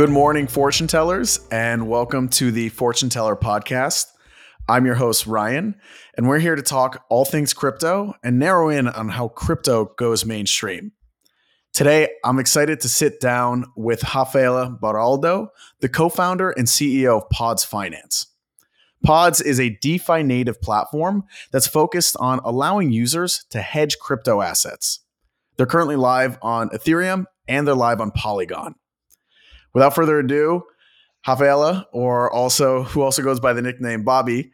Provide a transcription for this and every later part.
Good morning, fortune tellers, and welcome to the Fortune Teller podcast. I'm your host, Ryan, and we're here to talk all things crypto and narrow in on how crypto goes mainstream. Today, I'm excited to sit down with Rafaela Baraldo, the co founder and CEO of Pods Finance. Pods is a DeFi native platform that's focused on allowing users to hedge crypto assets. They're currently live on Ethereum and they're live on Polygon without further ado, Rafaela, or also who also goes by the nickname Babi,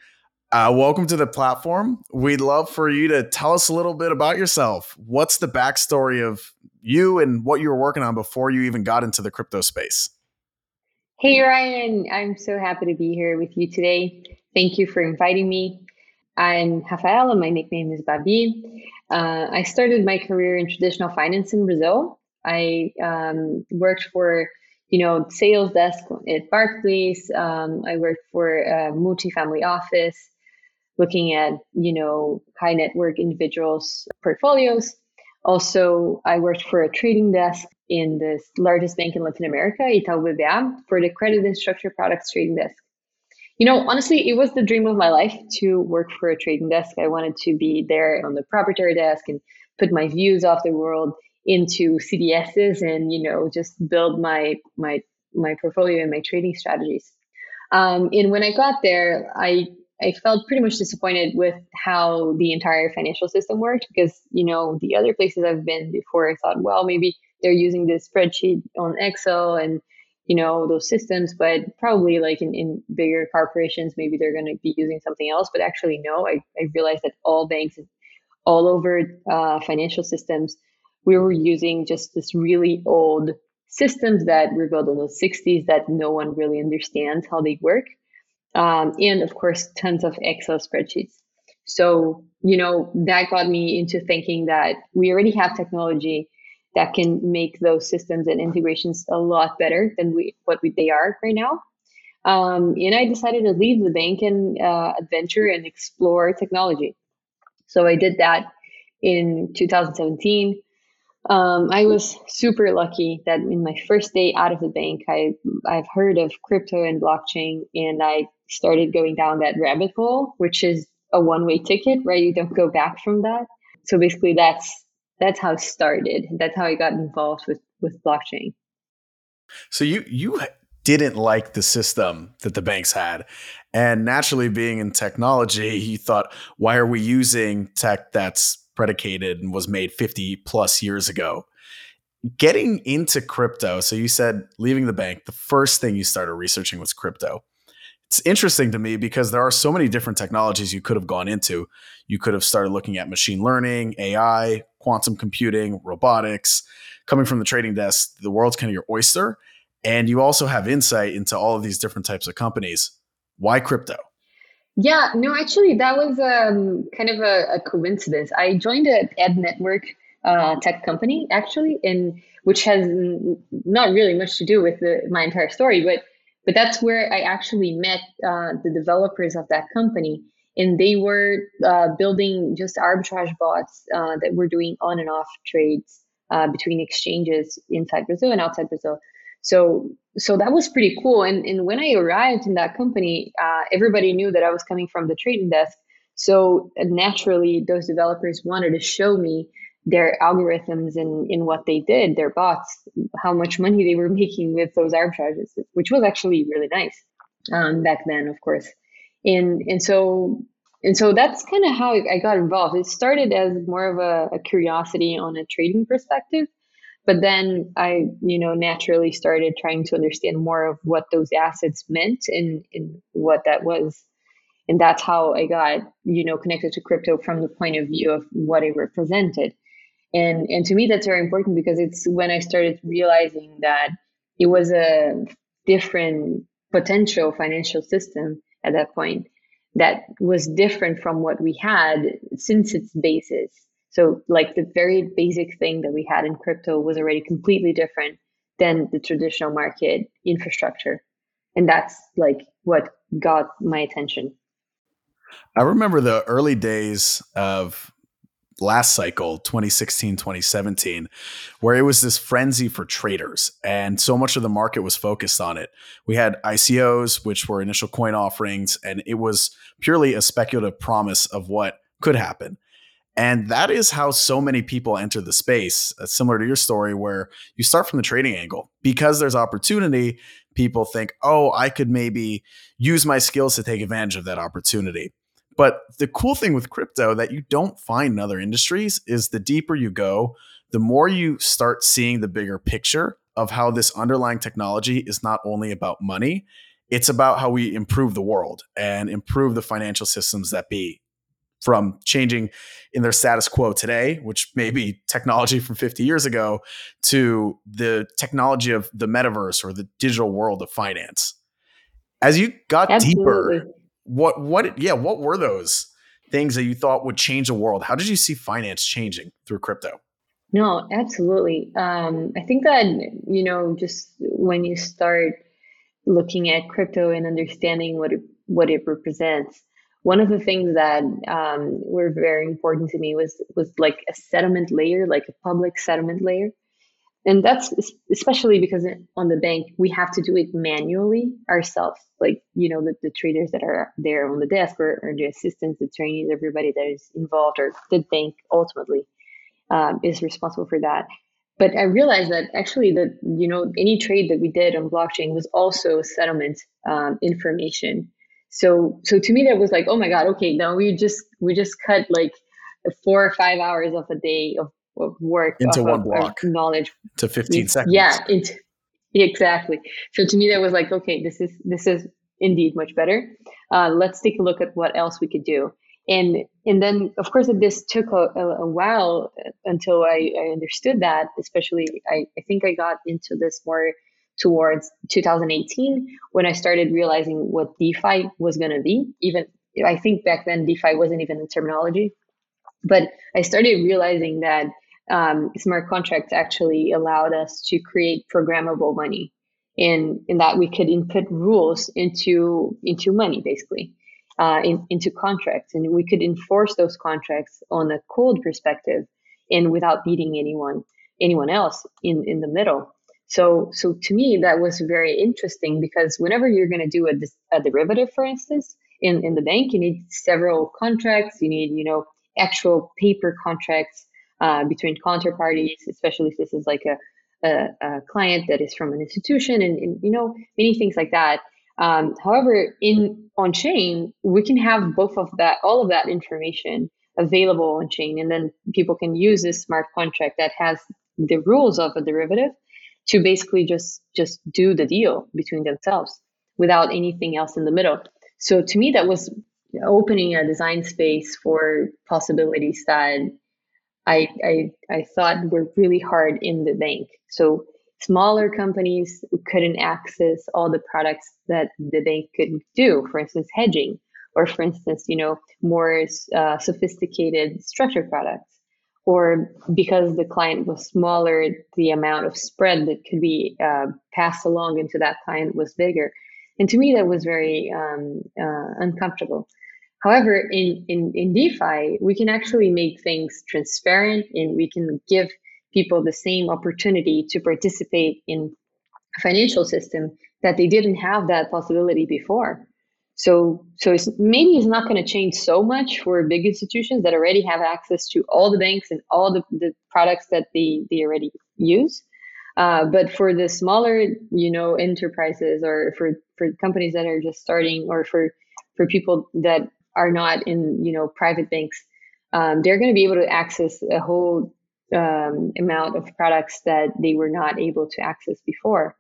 uh, welcome to the platform. We'd love for you to tell us a little bit about yourself. What's the backstory of you and what you were working on before you even got into the crypto space? Hey, Ryan. I'm so happy to be here with you today. Thank you for inviting me. I'm Rafaela. My nickname is Babi. Uh, I started my career in traditional finance in Brazil. I um, worked for you know, sales desk at Barclays. Um, I worked for a multi-family office looking at, you know, high net worth individuals' portfolios. Also, I worked for a trading desk in the largest bank in Latin America, Itaú BBA, for the credit and structured products trading desk. You know, honestly, it was the dream of my life to work for a trading desk. I wanted to be there on the proprietary desk and put my views off the world into CDSs and you know just build my my my portfolio and my trading strategies. Um, and when I got there, I I felt pretty much disappointed with how the entire financial system worked because you know the other places I've been before, I thought, well, maybe they're using this spreadsheet on Excel and you know those systems, but probably like in, in bigger corporations, maybe they're going to be using something else. But actually, no, I, I realized that all banks all over uh, financial systems we were using just this really old systems that were built in the 60s that no one really understands how they work. Um, and of course, tons of Excel spreadsheets. So, you know, that got me into thinking that we already have technology that can make those systems and integrations a lot better than we, what we, they are right now. Um, and I decided to leave the bank and uh, adventure and explore technology. So I did that in 2017. Um, I was super lucky that in my first day out of the bank, I I've heard of crypto and blockchain, and I started going down that rabbit hole, which is a one way ticket, right? You don't go back from that. So basically, that's that's how it started. That's how I got involved with with blockchain. So you you didn't like the system that the banks had. And naturally, being in technology, you thought, why are we using tech that's predicated and was made 50 plus years ago. Getting into crypto, so you said leaving the bank, the first thing you started researching was crypto. It's interesting to me because there are so many different technologies you could have gone into. You could have started looking at machine learning, AI, quantum computing, robotics. Coming from the trading desk, the world's kind of your oyster. And you also have insight into all of these different types of companies. Why crypto? Yeah, no, actually, that was um, kind of a, a coincidence. I joined an Ed Network uh, tech company, actually, and which has not really much to do with the, my entire story, but but that's where I actually met uh, the developers of that company, and they were uh, building just arbitrage bots uh, that were doing on and off trades uh, between exchanges inside Brazil and outside Brazil. So so that was pretty cool. And and when I arrived in that company, uh, everybody knew that I was coming from the trading desk. So uh, naturally, those developers wanted to show me their algorithms and in what they did, their bots, how much money they were making with those arbitrages, which was actually really nice um, back then, of course. And and so and so that's kind of how I got involved. It started as more of a, a curiosity on a trading perspective, but then I, you know, naturally started trying to understand more of what those assets meant and, and what that was. And that's how I got, you know, connected to crypto from the point of view of what it represented. And and to me that's very important because it's when I started realizing that it was a different potential financial system at that point that was different from what we had since its basis so, like the very basic thing that we had in crypto was already completely different than the traditional market infrastructure. And that's like what got my attention. I remember the early days of last cycle 2016 2017 where it was this frenzy for traders and so much of the market was focused on it we had icos which were initial coin offerings and it was purely a speculative promise of what could happen and that is how so many people enter the space uh, similar to your story where you start from the trading angle. Because there's opportunity people think oh i could maybe use my skills to take advantage of that opportunity. But the cool thing with crypto that you don't find in other industries is the deeper you go, the more you start seeing the bigger picture of how this underlying technology is not only about money, it's about how we improve the world and improve the financial systems that be from changing in their status quo today, which may be technology from 50 years ago, to the technology of the metaverse or the digital world of finance. As you got Absolutely. deeper what what yeah what were those things that you thought would change the world how did you see finance changing through crypto no absolutely um, i think that you know just when you start looking at crypto and understanding what it what it represents one of the things that um, were very important to me was was like a settlement layer like a public settlement layer. And that's especially because on the bank we have to do it manually ourselves. Like you know the, the traders that are there on the desk or, or the assistants the trainees everybody that is involved or the bank ultimately um, is responsible for that. But i realized that actually that you know any trade that we did on blockchain was also settlement um, information so so to me that was like oh my god okay now we just we just cut like four or five hours of a day of work into one block. knowledge. To 15 seconds. yeah it, exactly. So to me that was like okay this is this is indeed much better. Uh, let's take a look at what else we could do. And and then of course this took a, a, a while until I, I, understood that especially I, I think i got into this more towards 2018 when i started realizing what defi was going to be. Even i think back then defi wasn't even a terminology but i started realizing that um, smart contracts actually allowed us to create programmable money in, in that we could input rules into into money basically uh, in, into contracts and we could enforce those contracts on a cold perspective and without beating anyone anyone else in, in the middle so so to me that was very interesting because whenever you're going to do a, a derivative for instance in, in the bank you need several contracts you need you know actual paper contracts uh, between counterparties, especially if this is like a, a, a client that is from an institution and, and, you know many things like that. Um, however, in on chain, we can have both of that, all of that information available on chain, and then people can use this smart contract that has the rules of a derivative to basically just just do the deal between themselves without anything else in the middle. So to me, that was opening a design space for possibilities that I, I, I thought were really hard in the bank. So smaller companies couldn't access all the products that the bank could do, for instance, hedging, or for instance, you know, more uh, sophisticated structured products. Or because the client was smaller, the amount of spread that could be uh, passed along into that client was bigger. And to me, that was very um, uh, uncomfortable. However, in, in, in DeFi, we can actually make things transparent and we can give people the same opportunity to participate in a financial system that they didn't have that possibility before. So, so it's, maybe it's not going to change so much for big institutions that already have access to all the banks and all the, the products that they, they already use. Uh, but for the smaller, you know, enterprises or for, for companies that are just starting or for, for people that are not in you know private banks, um, they're going to be able to access a whole um, amount of products that they were not able to access before.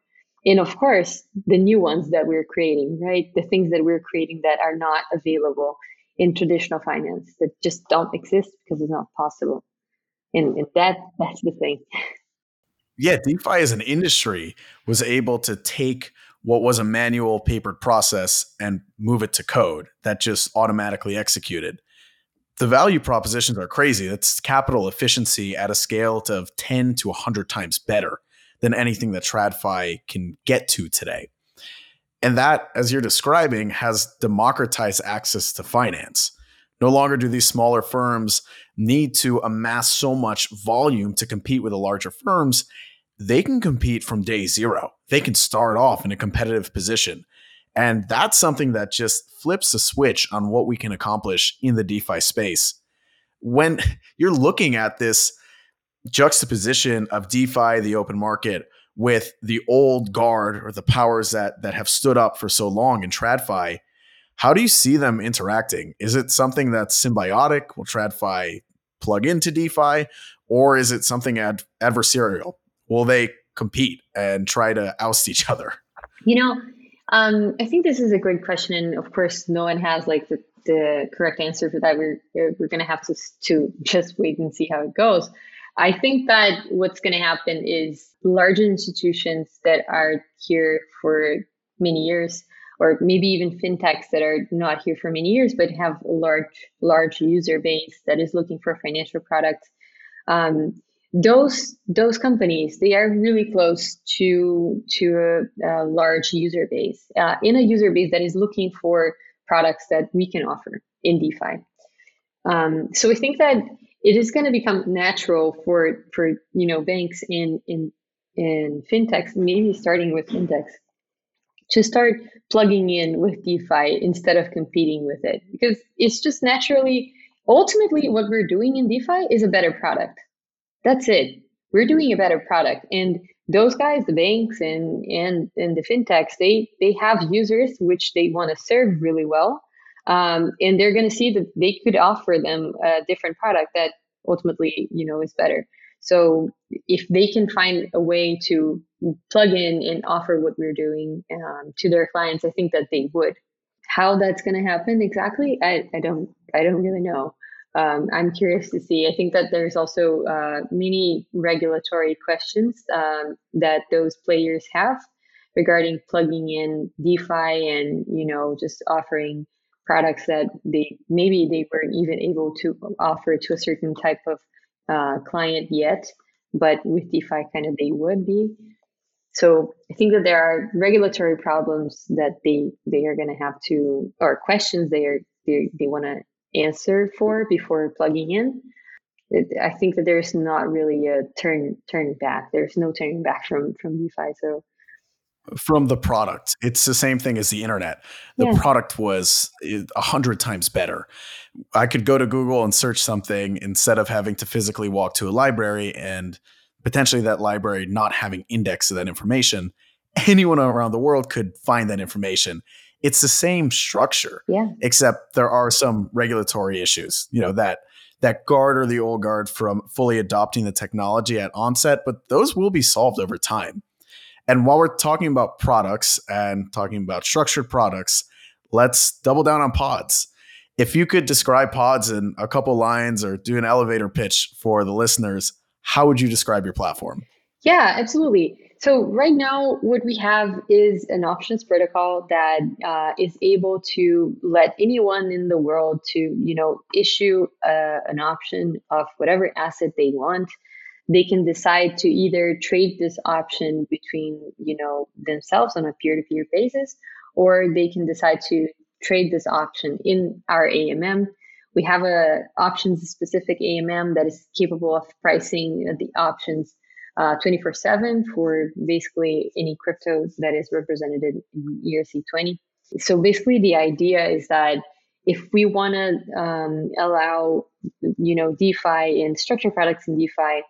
And of course, the new ones that we're creating, right? The things that we're creating that are not available in traditional finance that just don't exist because it's not possible. And, and that that's the thing. Yeah, DeFi as an industry was able to take what was a manual papered process and move it to code that just automatically executed. The value propositions are crazy. It's capital efficiency at a scale of 10 to 100 times better than anything that TradFi can get to today. And that, as you're describing, has democratized access to finance. No longer do these smaller firms need to amass so much volume to compete with the larger firms. They can compete from day zero. They can start off in a competitive position. And that's something that just flips the switch on what we can accomplish in the DeFi space. When you're looking at this juxtaposition of DeFi, the open market, with the old guard or the powers that that have stood up for so long in TradFi, how do you see them interacting? Is it something that's symbiotic? Will TradFi plug into DeFi, or is it something ad- adversarial? Will they compete and try to oust each other? You know, um, I think this is a great question, and of course, no one has like the, the correct answer for that. We're we're going to have to to just wait and see how it goes. I think that what's going to happen is large institutions that are here for many years, or maybe even fintechs that are not here for many years, but have a large, large user base that is looking for financial products. Um, those those companies they are really close to to a, a large user base uh, in a user base that is looking for products that we can offer in DeFi. Um, so I think that it is going to become natural for for you know banks in in in fintechs, maybe starting with fintechs, to start plugging in with DeFi instead of competing with it, because it's just naturally, ultimately, what we're doing in DeFi is a better product. That's it. We're doing a better product, and those guys, the banks and and and the fintechs, they they have users which they want to serve really well um, and they're going to see that they could offer them a different product that ultimately you know is better. So if they can find a way to plug in and offer what we're doing um, to their clients i think that they would. How that's going to happen exactly I, I don't i don't really know. Um, i'm curious to see. I think that there's also uh, many regulatory questions um, that those players have regarding plugging in defi and you know just offering products that they maybe they weren't even able to offer to a certain type of uh, client yet, but with DeFi, kind of they would be. So I think that there are regulatory problems that they they are going to have to, or questions they are they, they want to answer for before plugging in. It, I think that there's not really a turn turning back. There's no turning back from from DeFi. So from the product. It's the same thing as the internet. The yeah. product was eh, a hundred times better. I could go to Google and search something instead of having to physically walk to a library and potentially that library not having index of that information. Anyone around the world could find that information. It's the same structure, yeah. except there are some regulatory issues. You know that that guard or the old guard from fully adopting the technology at onset, but those will be solved over time. And while we're talking about products and talking about structured products, let's double down on pods. If you could describe pods in a couple lines or do an elevator pitch for the listeners, how would you describe your platform? Yeah, absolutely. So right now, what we have is an options protocol that uh, is able to let anyone in the world to, you know, issue uh, an option of whatever asset they want they can decide to either trade this option between you know themselves on a peer-to-peer basis or they can decide to trade this option in our AMM. We have a options specific AMM that is capable of pricing the options uh, 24 7 for basically any crypto that is represented in ERC20. So basically, the idea is that if we want to um, allow, you know, DeFi and structured products in DeFi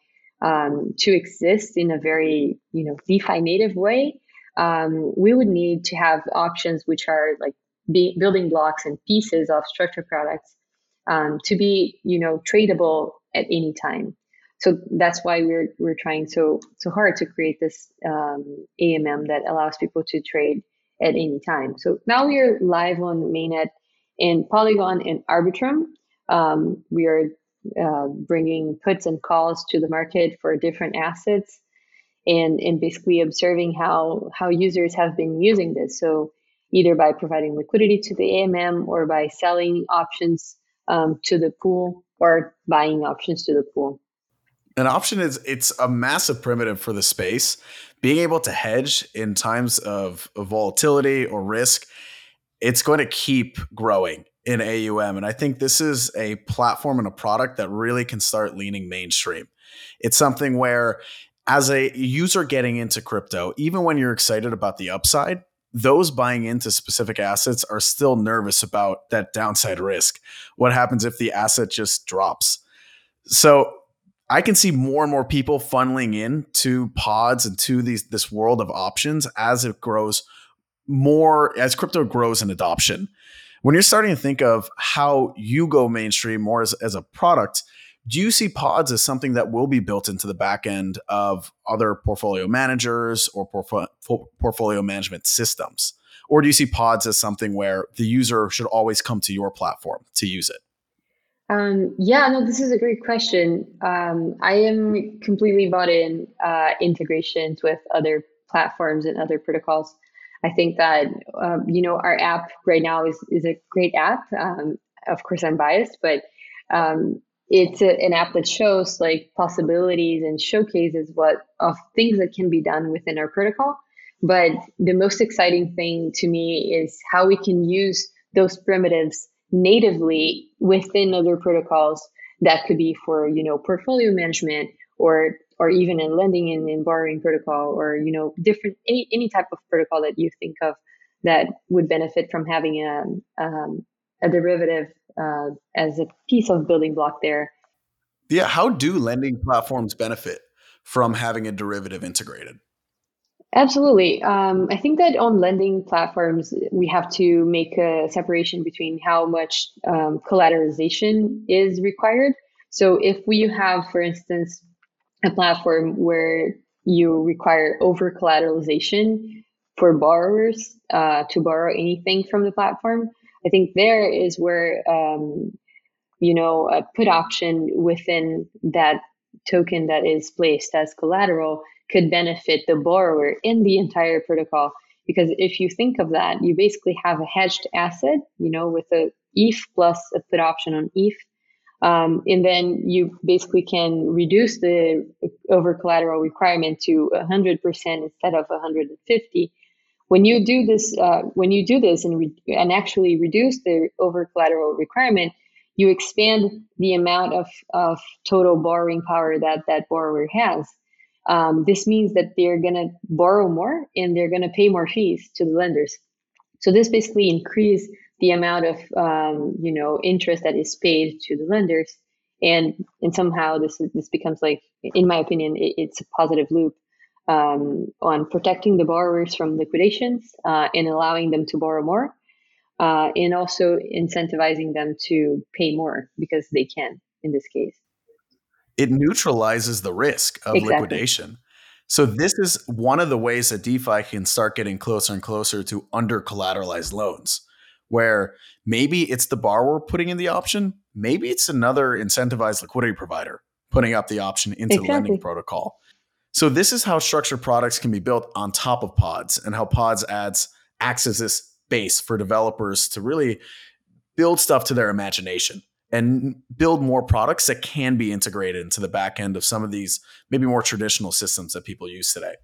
um, to exist in a very you know DeFi native way, um, we would need to have options which are like be, building blocks and pieces of structured products um, to be you know tradable at any time. So that's why we're we're trying so so hard to create this um, AMM that allows people to trade at any time. So now we are live on mainnet and Polygon and Arbitrum. Um, we are uh, bringing puts and calls to the market for different assets and, and basically observing how, how users have been using this. So either by providing liquidity to the AMM or by selling options um, to the pool or buying options to the pool. An option is it's a massive primitive for the space. Being able to hedge in times of, of volatility or risk, it's going to keep growing in AUM. And I think this is a platform and a product that really can start leaning mainstream. It's something where, as a user getting into crypto, even when you're excited about the upside, those buying into specific assets are still nervous about that downside risk. What happens if the asset just drops? So I can see more and more people funneling in to pods and to these this world of options as it grows more as crypto grows in adoption. When you're starting to think of how you go mainstream more as, as a product, do you see pods as something that will be built into the back end of other portfolio managers or portfolio management systems? Or do you see pods as something where the user should always come to your platform to use it? Um, yeah, no, this is a great question. Um, I am completely bought in uh, integrations with other platforms and other protocols. I think that um, you know our app right now is is a great app. Um, of course, I'm biased, but um, it's a, an app that shows like possibilities and showcases what of things that can be done within our protocol. But the most exciting thing to me is how we can use those primitives natively within other protocols that could be for you know portfolio management or or even in lending and in borrowing protocol or you know different any any type of protocol that you think of that would benefit from having a um, a derivative uh, as a piece of building block there. Yeah, how do lending platforms benefit from having a derivative integrated? Absolutely. Um, I think that on lending platforms, we have to make a separation between how much um, collateralization is required. So, if we have, for instance, a platform where you require over collateralization for borrowers uh, to borrow anything from the platform, I think there is where um, you know a put option within that token that is placed as collateral could benefit the borrower in the entire protocol. Because if you think of that, you basically have a hedged asset, you know, with a ETH plus a put option on ETH. Um, and then you basically can reduce the over collateral requirement to 100% instead of 150 when you do this, uh, when you do this and, re- and actually reduce the over collateral requirement, you expand the amount of, of total borrowing power that that borrower has. Um, this means that they're going to borrow more and they're going to pay more fees to the lenders. So this basically increase the amount of um, you know interest that is paid to the lenders, and and somehow this this becomes like, in my opinion, it, it's a positive loop um, on protecting the borrowers from liquidations uh, and allowing them to borrow more, uh, and also incentivizing them to pay more because they can in this case. It neutralizes the risk of exactly. liquidation. So this is one of the ways that DeFi can start getting closer and closer to under collateralized loans, where maybe it's the borrower putting in the option, maybe it's another incentivized liquidity provider putting up the option into exactly. the lending protocol. So this is how structured products can be built on top of pods and how pods adds acts as this base for developers to really build stuff to their imagination and build more products that can be integrated into the back end of some of these maybe more traditional systems that people use today.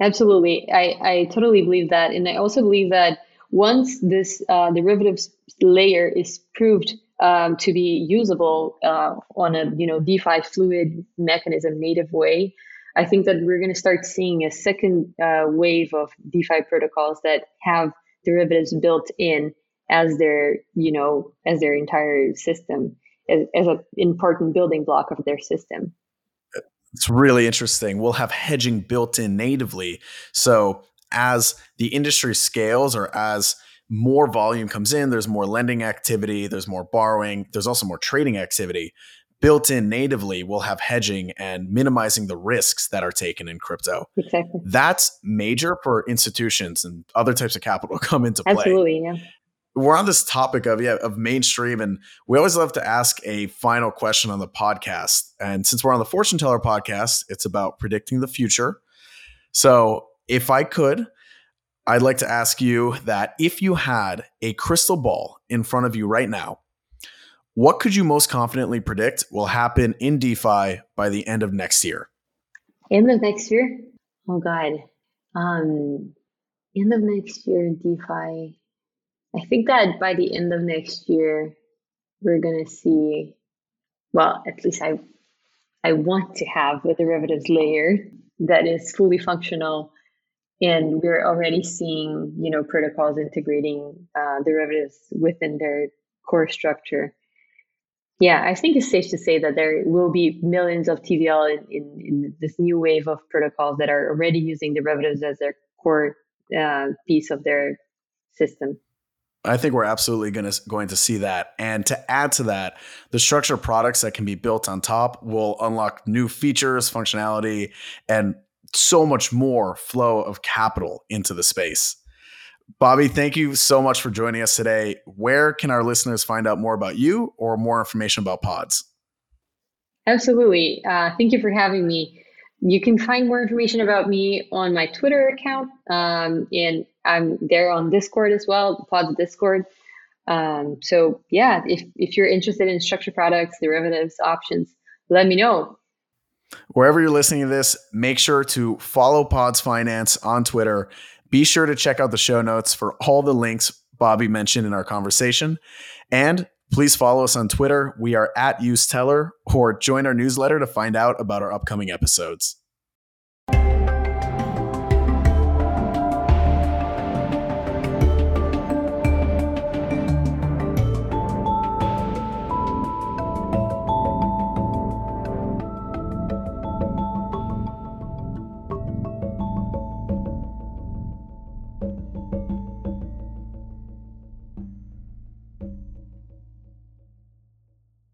Absolutely. I, I totally believe that. And I also believe that once this uh, derivatives layer is proved um, to be usable uh, on a you know DeFi fluid mechanism native way, I think that we're going to start seeing a second uh, wave of DeFi protocols that have derivatives built in as their, you know, as their entire system, as, as an important building block of their system. It's really interesting. We'll have hedging built in natively. So as the industry scales or as more volume comes in, there's more lending activity, there's more borrowing, there's also more trading activity built in natively we'll have hedging and minimizing the risks that are taken in crypto. Exactly. That's major for institutions and other types of capital come into play. Absolutely, yeah. We're on this topic of yeah of mainstream, and we always love to ask a final question on the podcast. And since we're on the Fortune Teller podcast, it's about predicting the future. So, if I could, I'd like to ask you that if you had a crystal ball in front of you right now, what could you most confidently predict will happen in DeFi by the end of next year? End of next year? Oh God. Um, end of next year, DeFi. I think that by the end of next year, we're to see, well, at least I, I want to have a derivatives layer that is fully functional. And we're already seeing, you know, protocols integrating uh, derivatives within their core structure. Yeah, I think it's safe to say that there will be millions of TVL in, in, in this new wave of protocols that are already using derivatives as their core uh, piece of their system. I think we're absolutely going to going to see that. And to add to that, the structured products that can be built on top will unlock new features, functionality, and so much more flow of capital into the space. Babi, thank you so much for joining us today. Where can our listeners find out more about you or more information about pods? Absolutely. Uh, thank you for having me. You can find more information about me on my Twitter account, um, and I'm there on Discord as well, Pods Discord. Um, so yeah, if if you're interested in structured products, derivatives, options, let me know. Wherever you're listening to this, make sure to follow Pods Finance on Twitter. Be sure to check out the show notes for all the links Babi mentioned in our conversation. And please follow us on Twitter. We are at UseTeller or join our newsletter to find out about our upcoming episodes.